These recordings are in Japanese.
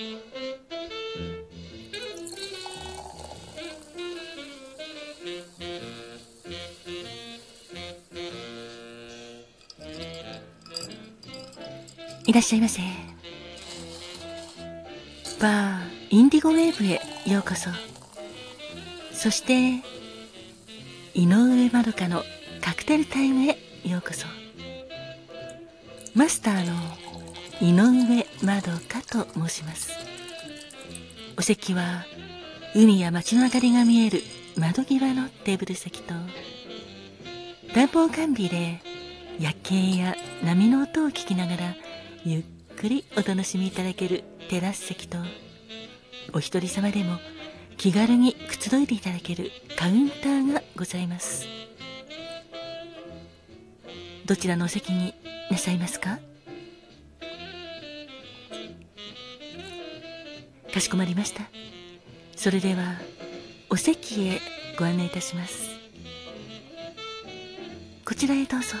いらっしゃいませ。バーインディゴウェーブへようこそ。そして井上まどかのカクテルタイムへようこそ。マスターの井上まどかと申します。お席は海や街の明かりが見える窓際のテーブル席と暖房完備で夜景や波の音を聞きながらゆっくりお楽しみいただけるテラス席とお一人様でも気軽にくつろいでいただけるカウンターがございます。どちらのお席になさいますか？かしこまりました。それではお席へご案内いたします。こちらへどうぞ。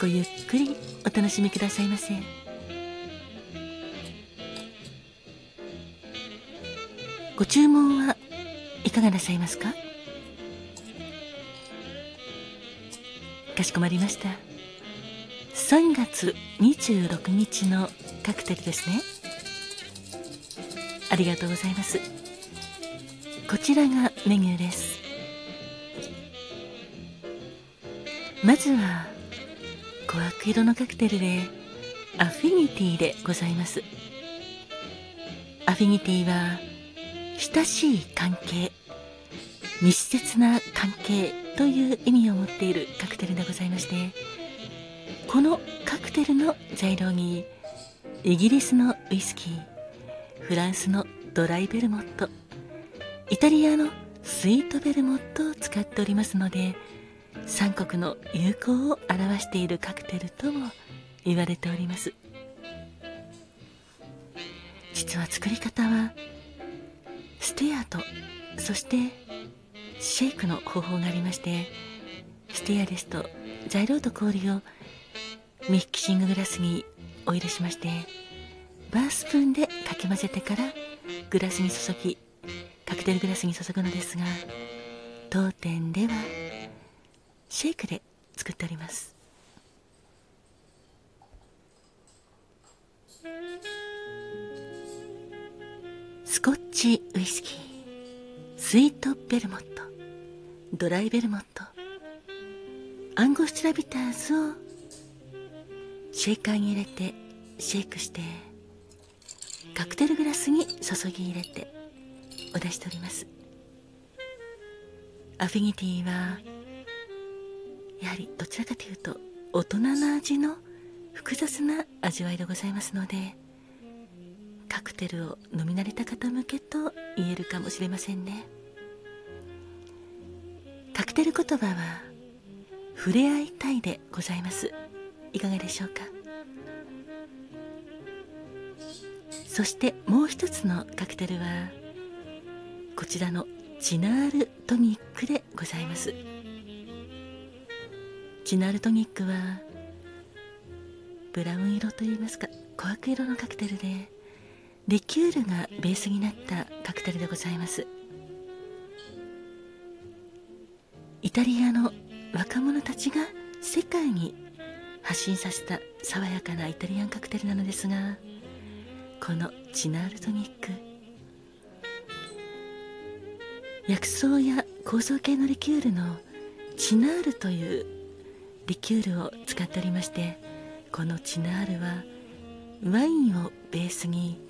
ごゆっくりお楽しみくださいませ。ご注文はいかがなさいますか？かしこまりました。3月26日のカクテルですね。ありがとうございます。こちらがメニューです。まずは琥珀色のカクテルでアフィニティでございます。アフィニティは親しい関係密接な関係という意味を持っているカクテルでございましてこのカクテルの材料にイギリスのウイスキーフランスのドライベルモットイタリアのスイートベルモットを使っておりますので三国の友好を表しているカクテルとも言われております。実は作り方はステアとそしてシェイクの方法がありましてステアですと材料と氷をミキシンググラスにお入れしましてバースプーンでかき混ぜてからグラスに注ぎカクテルグラスに注ぐのですが当店ではシェイクで作っております。スコッチウイスキースイートベルモットドライベルモットアンゴスチュラビターズをシェイカーに入れてシェイクしてカクテルグラスに注ぎ入れてお出しております。アフィニティはやはりどちらかというと大人な味の複雑な味わいでございますのでカクテルを飲み慣れた方向けと言えるかもしれませんね。カクテル言葉は触れ合いたいでございます。いかがでしょうか？そしてもう一つのカクテルはこちらのチナールトニックでございます。チナールトニックはブラウン色といいますか琥珀色のカクテルでリキュールがベースになったカクテルでございます。イタリアの若者たちが世界に発信させた爽やかなイタリアンカクテルなのですがこのチナールトニック。薬草や構造系のリキュールのチナールというリキュールを使っておりましてこのチナールはワインをベースに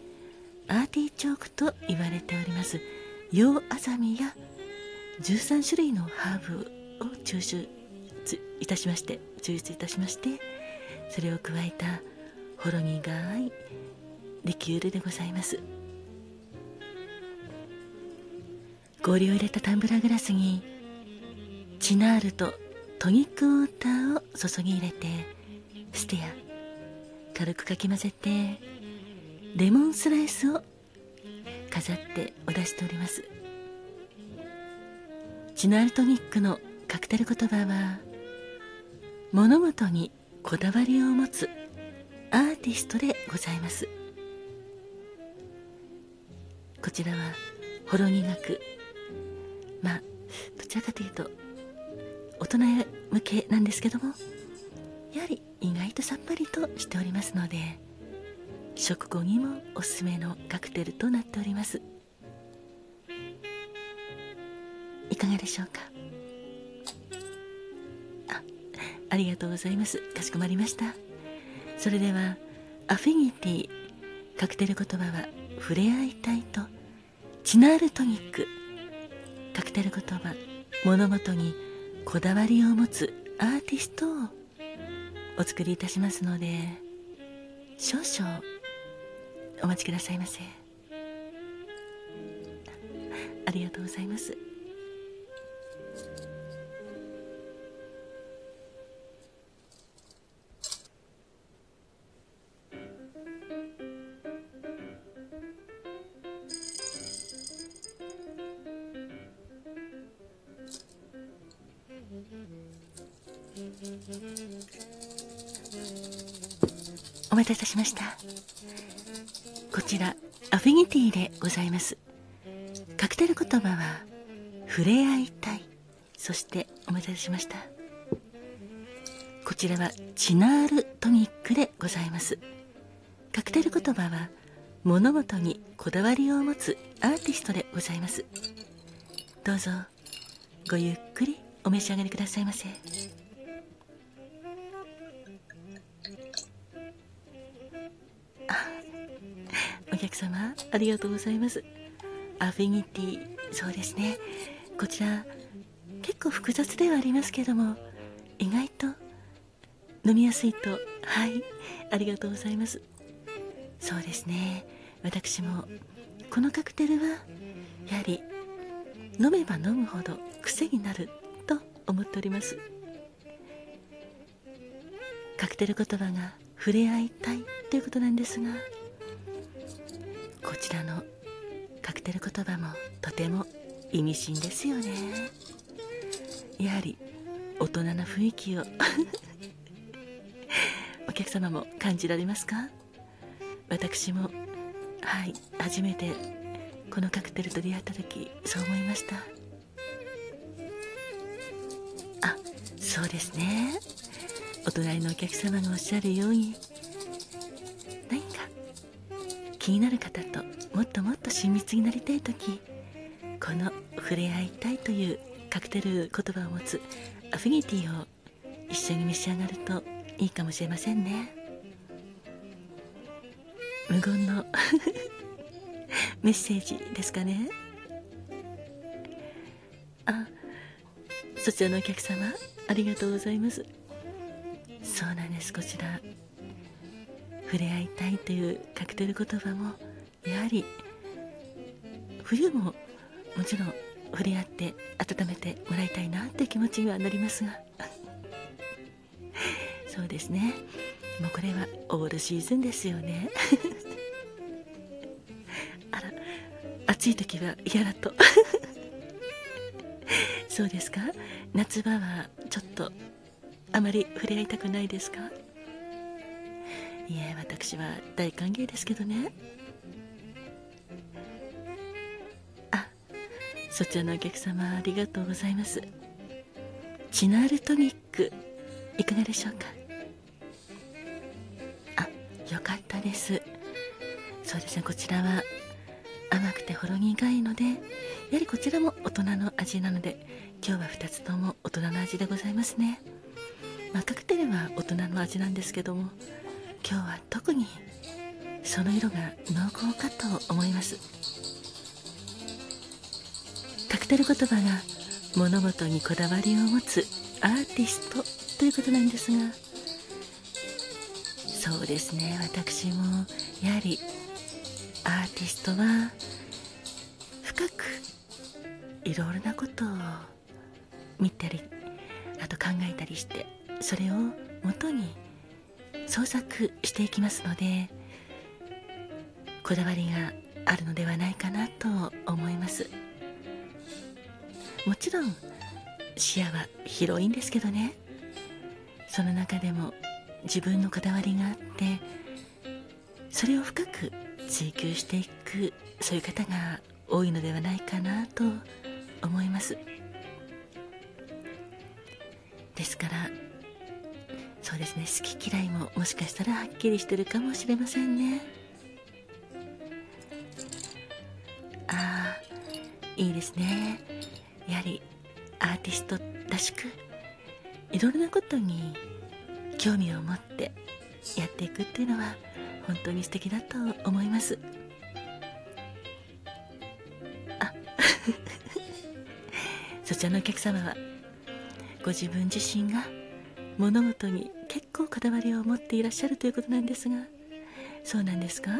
アーティチョークと言われておりますヨウアザミや13種類のハーブを抽出。いたしまして抽出いたしましてそれを加えたほろ苦いリキュールでございます。氷を入れたタンブラーグラスにチナールとトニックウォーターを注ぎ入れてステア軽くかき混ぜてレモンスライスを飾ってお出しております。チナールトニックのカクテル言葉は物事にこだわりを持つアーティストでございます。こちらはほろ苦くまあどちらかというと大人向けなんですけどもやはり意外とさっぱりとしておりますので食後にもおすすめのカクテルとなっております。いかがでしょうか？ありがとうございます。かしこまりました。それではアフィニティカクテル言葉は触れ合いたいとチナールトニック。カクテル言葉物事にこだわりを持つアーティストをお作りいたしますので少々お待ちくださいませ。ありがとうございます。お待たせしました。こちらアフィニティでございます。カクテル言葉は触れ合いたい。そしてお待たせしました。こちらはチナールトニックでございます。カクテル言葉は物事にこだわりを持つアーティストでございます。どうぞごゆっくりお召し上がりくださいませ。客様ありがとうございます。アフィニティそうですね。こちら結構複雑ではありますけども意外と飲みやすいとはいありがとうございます。そうですね。私もこのカクテルはやはり飲めば飲むほど癖になると思っております。カクテル言葉が触れ合いたいということなんですがこちらのカクテル言葉もとても意味深ですよね。やはり大人な雰囲気を。お客様も感じられますか？私もはい初めてこのカクテルと出会った時そう思いました。あそうですね。お隣のお客様がおっしゃるように気になる方ともっともっと親密になりたい時この触れ合いたいというカクテル言葉を持つアフィニティを一緒に召し上がるといいかもしれませんね。無言の メッセージですかね。あそちらのお客様ありがとうございます。そうなんですこちら。触れ合いたいというカクテル言葉もやはり冬ももちろん触れ合って温めてもらいたいなっていう気持ちにはなりますが。そうですね。もうこれはオールシーズンですよね。あら暑い時は嫌だと。そうですか？夏場はちょっとあまり触れ合いたくないですか？いえ私は大歓迎ですけどね。あそちらのお客様ありがとうございます。チナールトニックいかがでしょうか？あよかったです。そうですねこちらは甘くてほろ苦いのでやはりこちらも大人の味なので今日は2つとも大人の味でございますね。まあ、カクテルは大人の味なんですけども今日は特にその色が濃厚かと思います。カクテル言葉が物事にこだわりを持つアーティストということなんですがそうですね。私もやはりアーティストは深くいろいろなことを見たりあと考えたりしてそれをもとに創作していきますのでこだわりがあるのではないかなと思いますもちろん視野は広いんですけどねその中でも自分のこだわりがあってそれを深く追求していくそういう方が多いのではないかなと思いますですからそうですね。好き嫌いももしかしたらはっきりしてるかもしれませんね。ああいいですね。やはりアーティストらしくいろいろなことに興味を持ってやっていくっていうのは本当に素敵だと思います。あ そちらのお客様はご自分自身が物事に結構こだわりを持っていらっしゃるということなんですが。そうなんですか？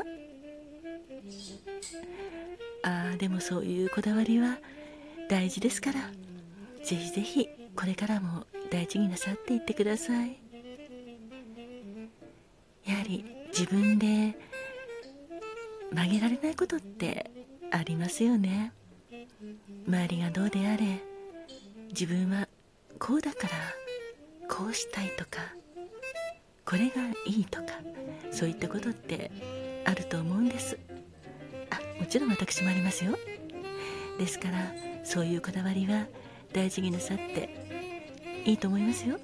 ああでもそういうこだわりは大事ですから。ぜひぜひこれからも大事になさっていってください。やはり自分で曲げられないことってありますよね。周りがどうであれ自分はこうだからこうしたいとか。これがいいとかそういったことってあると思うんです。あもちろん私もありますよ。ですからそういうこだわりは大事になさっていいと思いますよ。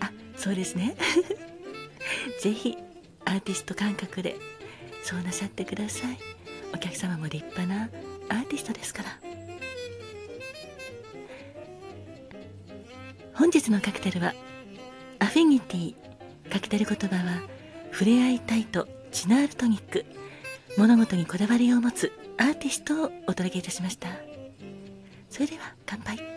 あそうですね。ぜひアーティスト感覚でそうなさってください。お客様も立派なアーティストですから。本日のカクテルはアフィニティカクテル言葉は触れ合いたいとチナールトニック物事にこだわりを持つアーティストをお届けいたしました。それでは乾杯。